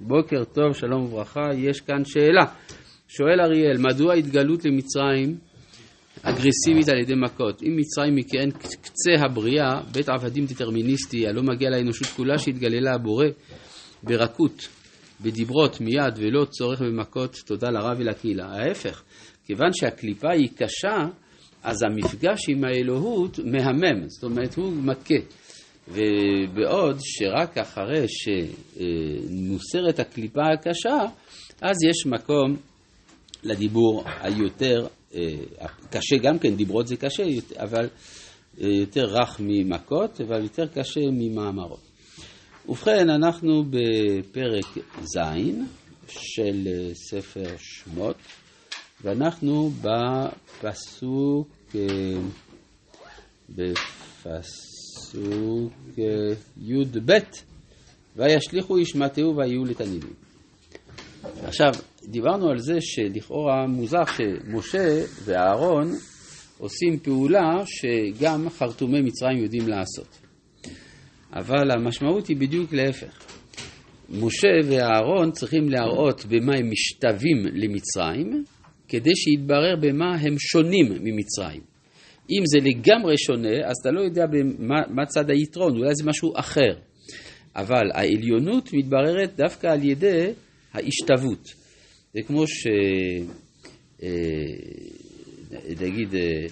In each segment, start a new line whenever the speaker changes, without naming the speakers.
בוקר טוב, שלום וברכה, יש כאן שאלה. שואל אריאל, מדוע התגלות למצרים אגרסיבית על ידי מכות? אם מצרים היא כאין קצה הבריאה, בית עבדים דטרמיניסטי, הלא מגיע לאנושות כולה שהתגללה הבורא ברכות, בדיברות מיד ולא צורך במכות, תודה לרב ולקהילה. ההפך, כיוון שהקליפה היא קשה, אז המפגש עם האלוהות מהמם, זאת אומרת הוא מכה. ובעוד שרק אחרי שמוסרת הקליפה הקשה, אז יש מקום לדיבור היותר קשה גם כן, דיברות זה קשה, אבל יותר רך ממכות, אבל יותר קשה ממאמרות. ובכן, אנחנו בפרק ז' של ספר שמות, ואנחנו בפסוק, בפסוק פסוק י"ב, וישליכו ישמעתהו ויהיו לתלמידים. עכשיו, דיברנו על זה שלכאורה מוזר שמשה ואהרון עושים פעולה שגם חרטומי מצרים יודעים לעשות. אבל המשמעות היא בדיוק להפך. משה ואהרון צריכים להראות במה הם משתווים למצרים, כדי שיתברר במה הם שונים ממצרים. אם זה לגמרי שונה, אז אתה לא יודע במה, מה צד היתרון, אולי זה משהו אחר. אבל העליונות מתבררת דווקא על ידי ההשתוות. זה כמו ש... אה, נגיד, אה,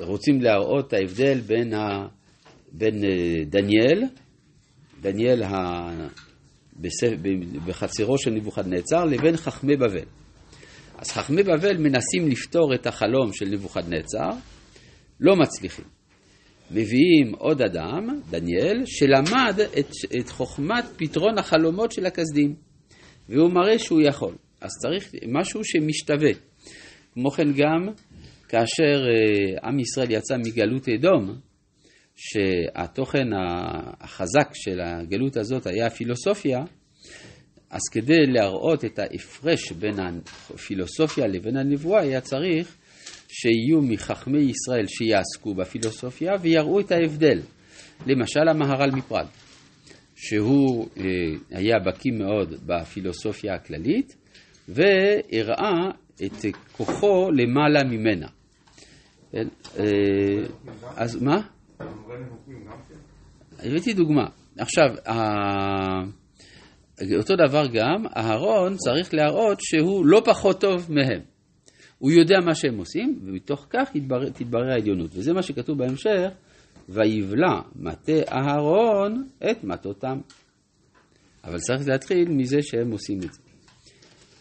רוצים להראות את ההבדל בין, ה... בין אה, דניאל, דניאל ה... בחצרו של נבוכדנצר, לבין חכמי בבל. אז חכמי בבל מנסים לפתור את החלום של נבוכדנצר, לא מצליחים. מביאים עוד אדם, דניאל, שלמד את, את חוכמת פתרון החלומות של הכסדים, והוא מראה שהוא יכול. אז צריך משהו שמשתווה. כמו כן גם, כאשר uh, עם ישראל יצא מגלות אדום, שהתוכן החזק של הגלות הזאת היה הפילוסופיה, אז כדי להראות את ההפרש בין הפילוסופיה לבין הנבואה, היה צריך שיהיו מחכמי ישראל שיעסקו בפילוסופיה ויראו את ההבדל. למשל המהר"ל מפראג, שהוא אה, היה בקיא מאוד בפילוסופיה הכללית והראה את כוחו למעלה ממנה. כן? אה, אז מה? הבאתי דוגמה. עכשיו, אותו דבר גם, אהרון צריך להראות שהוא לא פחות טוב מהם. הוא יודע מה שהם עושים, ומתוך כך תתברר, תתברר העליונות. וזה מה שכתוב בהמשך, ויבלע מטה אהרון את מטותם. אבל צריך להתחיל מזה שהם עושים את זה.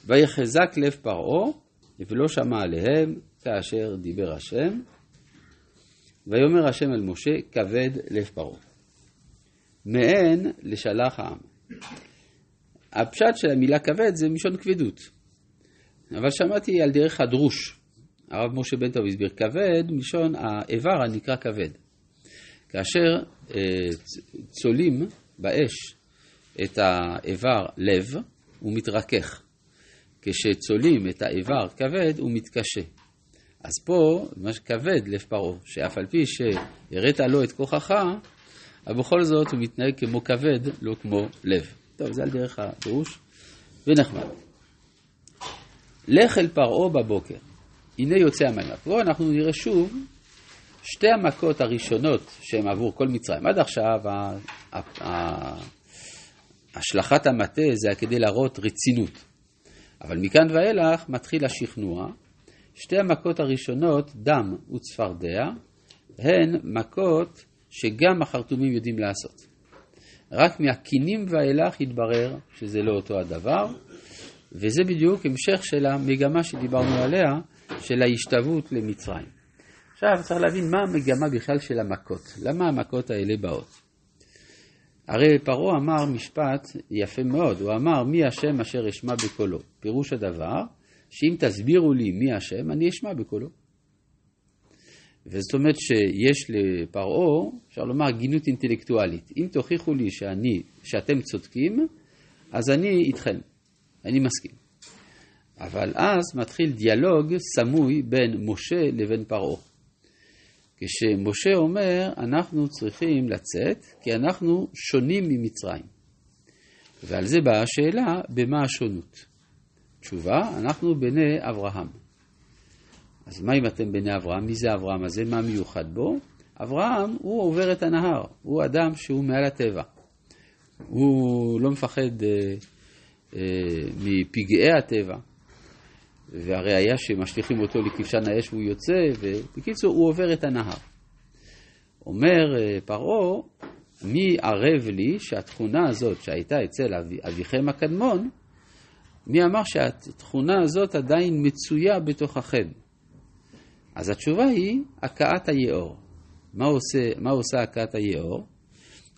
ויחזק לב פרעה, ולא שמע עליהם, כאשר דיבר השם. ויאמר השם אל משה, כבד לב פרעה. מעין לשלח העם. הפשט של המילה כבד זה מלשון כבדות. אבל שמעתי על דרך הדרוש. הרב משה בן טוב הסביר כבד, מלשון האיבר הנקרא כבד. כאשר אה, צולים באש את האיבר לב, הוא מתרכך. כשצולים את האיבר כבד, הוא מתקשה. אז פה, מה שכבד לב פרעה, שאף על פי שהראית לו את כוחך, אבל בכל זאת הוא מתנהג כמו כבד, לא כמו לב. טוב, זה על דרך הדרוש, ונחמד. לך אל פרעה בבוקר, הנה יוצא המים. פה אנחנו נראה שוב שתי המכות הראשונות שהן עבור כל מצרים. עד עכשיו השלכת המטה זה היה כדי להראות רצינות. אבל מכאן ואילך מתחיל השכנוע. שתי המכות הראשונות, דם וצפרדע, הן מכות שגם החרטומים יודעים לעשות. רק מהקינים ואילך התברר שזה לא אותו הדבר, וזה בדיוק המשך של המגמה שדיברנו עליה, של ההשתוות למצרים. עכשיו צריך להבין מה המגמה בכלל של המכות, למה המכות האלה באות. הרי פרעה אמר משפט יפה מאוד, הוא אמר מי השם אשר אשמע בקולו. פירוש הדבר, שאם תסבירו לי מי השם, אני אשמע בקולו. וזאת אומרת שיש לפרעה, אפשר לומר, גינות אינטלקטואלית. אם תוכיחו לי שאני, שאתם צודקים, אז אני איתכם. אני מסכים. אבל אז מתחיל דיאלוג סמוי בין משה לבין פרעה. כשמשה אומר, אנחנו צריכים לצאת, כי אנחנו שונים ממצרים. ועל זה באה השאלה, במה השונות? תשובה, אנחנו בני אברהם. אז מה אם אתם בני אברהם? מי זה אברהם הזה? מה מיוחד בו? אברהם, הוא עובר את הנהר, הוא אדם שהוא מעל הטבע. הוא לא מפחד אה, מפגעי הטבע, והראיה שמשליכים אותו לכבשן האש והוא יוצא, ובקיצור, הוא עובר את הנהר. אומר אה, פרעה, מי ערב לי שהתכונה הזאת שהייתה אצל אבי, אביכם הקדמון, מי אמר שהתכונה הזאת עדיין מצויה בתוככם? אז התשובה היא הכאת היאור. מה, עושה, מה עושה הכאת היאור?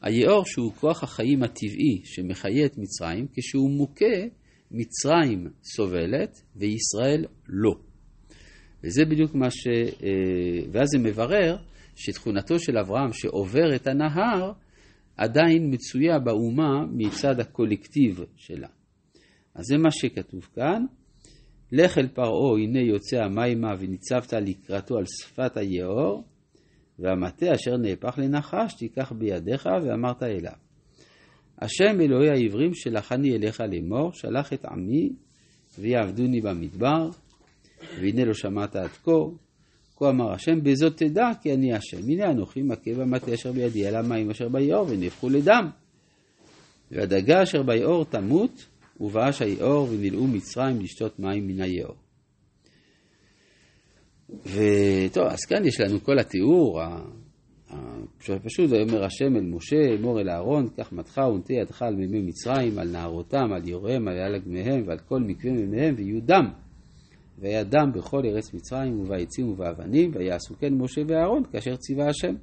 היאור שהוא כוח החיים הטבעי שמחיה את מצרים, כשהוא מוכה, מצרים סובלת וישראל לא. וזה בדיוק מה ש... אה, ואז זה מברר שתכונתו של אברהם שעובר את הנהר עדיין מצויה באומה מצד הקולקטיב שלה. אז זה מה שכתוב כאן. לך אל פרעה, הנה יוצא המימה וניצבת לקראתו על שפת היאור, והמטה אשר נהפך לנחש תיקח בידיך ואמרת אליו. השם אלוהי העברים שלחני אליך לאמור, שלח את עמי ויעבדוני במדבר, והנה לא שמעת עד כה, כה אמר השם, בזאת תדע כי אני השם. הנה אנוכי מכה במטה אשר בידי על המים אשר ביאור ונהפכו לדם. והדגה אשר ביאור תמות, ובאש היאור ונלאו מצרים לשתות מים מן היאור. וטוב, אז כאן יש לנו כל התיאור הפשוט, ויאמר השם אל משה, אמור אל אהרון, קח מתך ונטה ידך על מימי מצרים, על נהרותם, על יוריהם, על ילגמיהם ועל כל מקווה מימיהם, ויהיו דם. והיה דם בכל ארץ מצרים ובעצים ובאבנים, ויעשו כן משה ואהרון כאשר ציווה השם.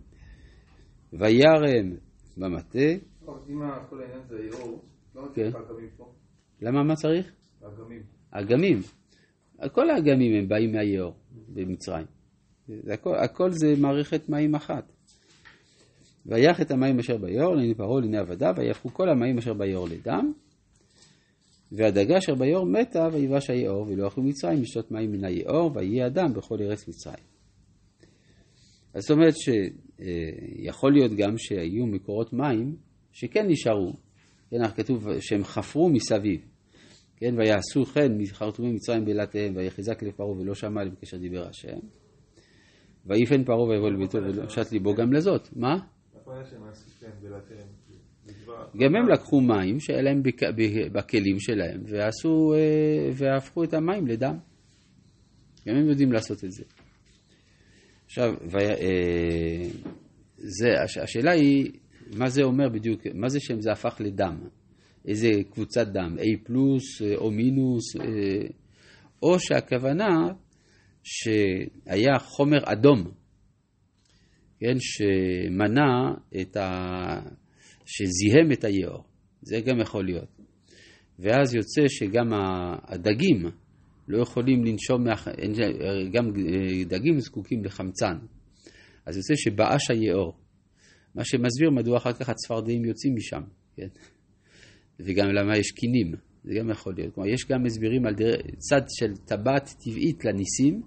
וירם במטה.
אם כל העניין זה יאור, למה
כן.
צריך אגמים פה?
למה מה צריך?
אגמים.
אגמים. כל האגמים הם באים מהיאור במצרים. הכל, הכל זה מערכת מים אחת. ויח את המים אשר ביאור לעיני פרעה לעיני עבדיו, ויהפכו כל המים אשר ביאור לדם, והדגה אשר ביאור מתה, ויבש היאור, ולא אכלו מצרים לשתות מים מן היאור, ויהי אדם בכל ארץ מצרים. אז זאת אומרת שיכול להיות גם שהיו מקורות מים שכן נשארו, כן, כתוב שהם חפרו מסביב, כן, ויעשו כן מחרטומי מצרים בלעתיהם, ויחזק לפרעה ולא שמע כאשר דיבר השם. ויפן פרעה ויבוא לביתו ולשת ליבו גם לזאת. מה? גם הם לקחו מים שהיה להם בכלים שלהם ועשו, אה, והפכו את המים לדם. גם הם יודעים לעשות את זה. עכשיו, ו... אה, זה, הש- השאלה היא, מה זה אומר בדיוק, מה זה שם זה הפך לדם? איזה קבוצת דם, A פלוס אה, או מינוס, אה, או שהכוונה שהיה חומר אדום, כן, שמנע את ה... שזיהם את היאור, זה גם יכול להיות. ואז יוצא שגם הדגים לא יכולים לנשום, מה... גם דגים זקוקים לחמצן. אז יוצא שבאש היאור, מה שמסביר מדוע אחר כך הצפרדעים יוצאים משם, כן? וגם למה יש קינים, זה גם יכול להיות. כלומר, יש גם הסברים על דרך, צד של טבעת טבעית לניסים,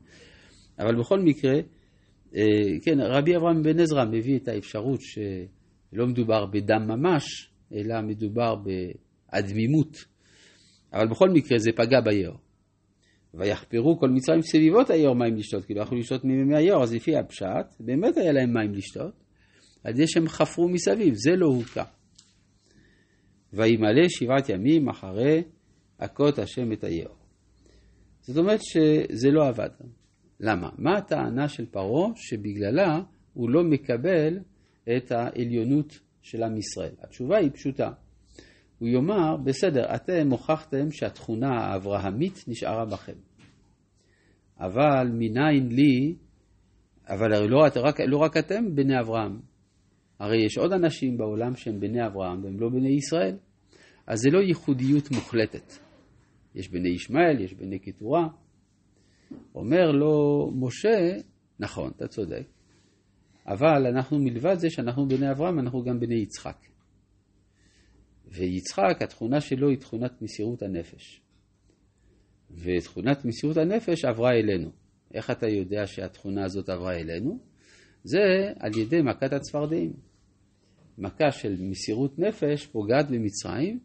אבל בכל מקרה, אה, כן, רבי אברהם בן עזרא מביא את האפשרות שלא מדובר בדם ממש, אלא מדובר באדמימות. אבל בכל מקרה זה פגע ביאור. ויחפרו כל מצרים סביבות היאור מים לשתות, כי לא יכלו לשתות ממימי היאור, אז לפי הפשט, באמת היה להם מים לשתות, על זה שהם חפרו מסביב, זה לא הוקע. וימלא שבעת ימים אחרי הכות השם את היאור. זאת אומרת שזה לא עבד. למה? מה הטענה של פרעה שבגללה הוא לא מקבל את העליונות של עם ישראל? התשובה היא פשוטה. הוא יאמר, בסדר, אתם הוכחתם שהתכונה האברהמית נשארה בכם. אבל מניין לי, אבל הרי לא, רק, לא רק אתם בני אברהם, הרי יש עוד אנשים בעולם שהם בני אברהם והם לא בני ישראל, אז זה לא ייחודיות מוחלטת. יש בני ישמעאל, יש בני קטורה. אומר לו משה, נכון, אתה צודק, אבל אנחנו מלבד זה שאנחנו בני אברהם, אנחנו גם בני יצחק. ויצחק, התכונה שלו היא תכונת מסירות הנפש. ותכונת מסירות הנפש עברה אלינו. איך אתה יודע שהתכונה הזאת עברה אלינו? זה על ידי מכת הצפרדעים. מכה של מסירות נפש פוגעת במצרים,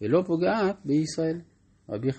ולא פוגעת בישראל. רבי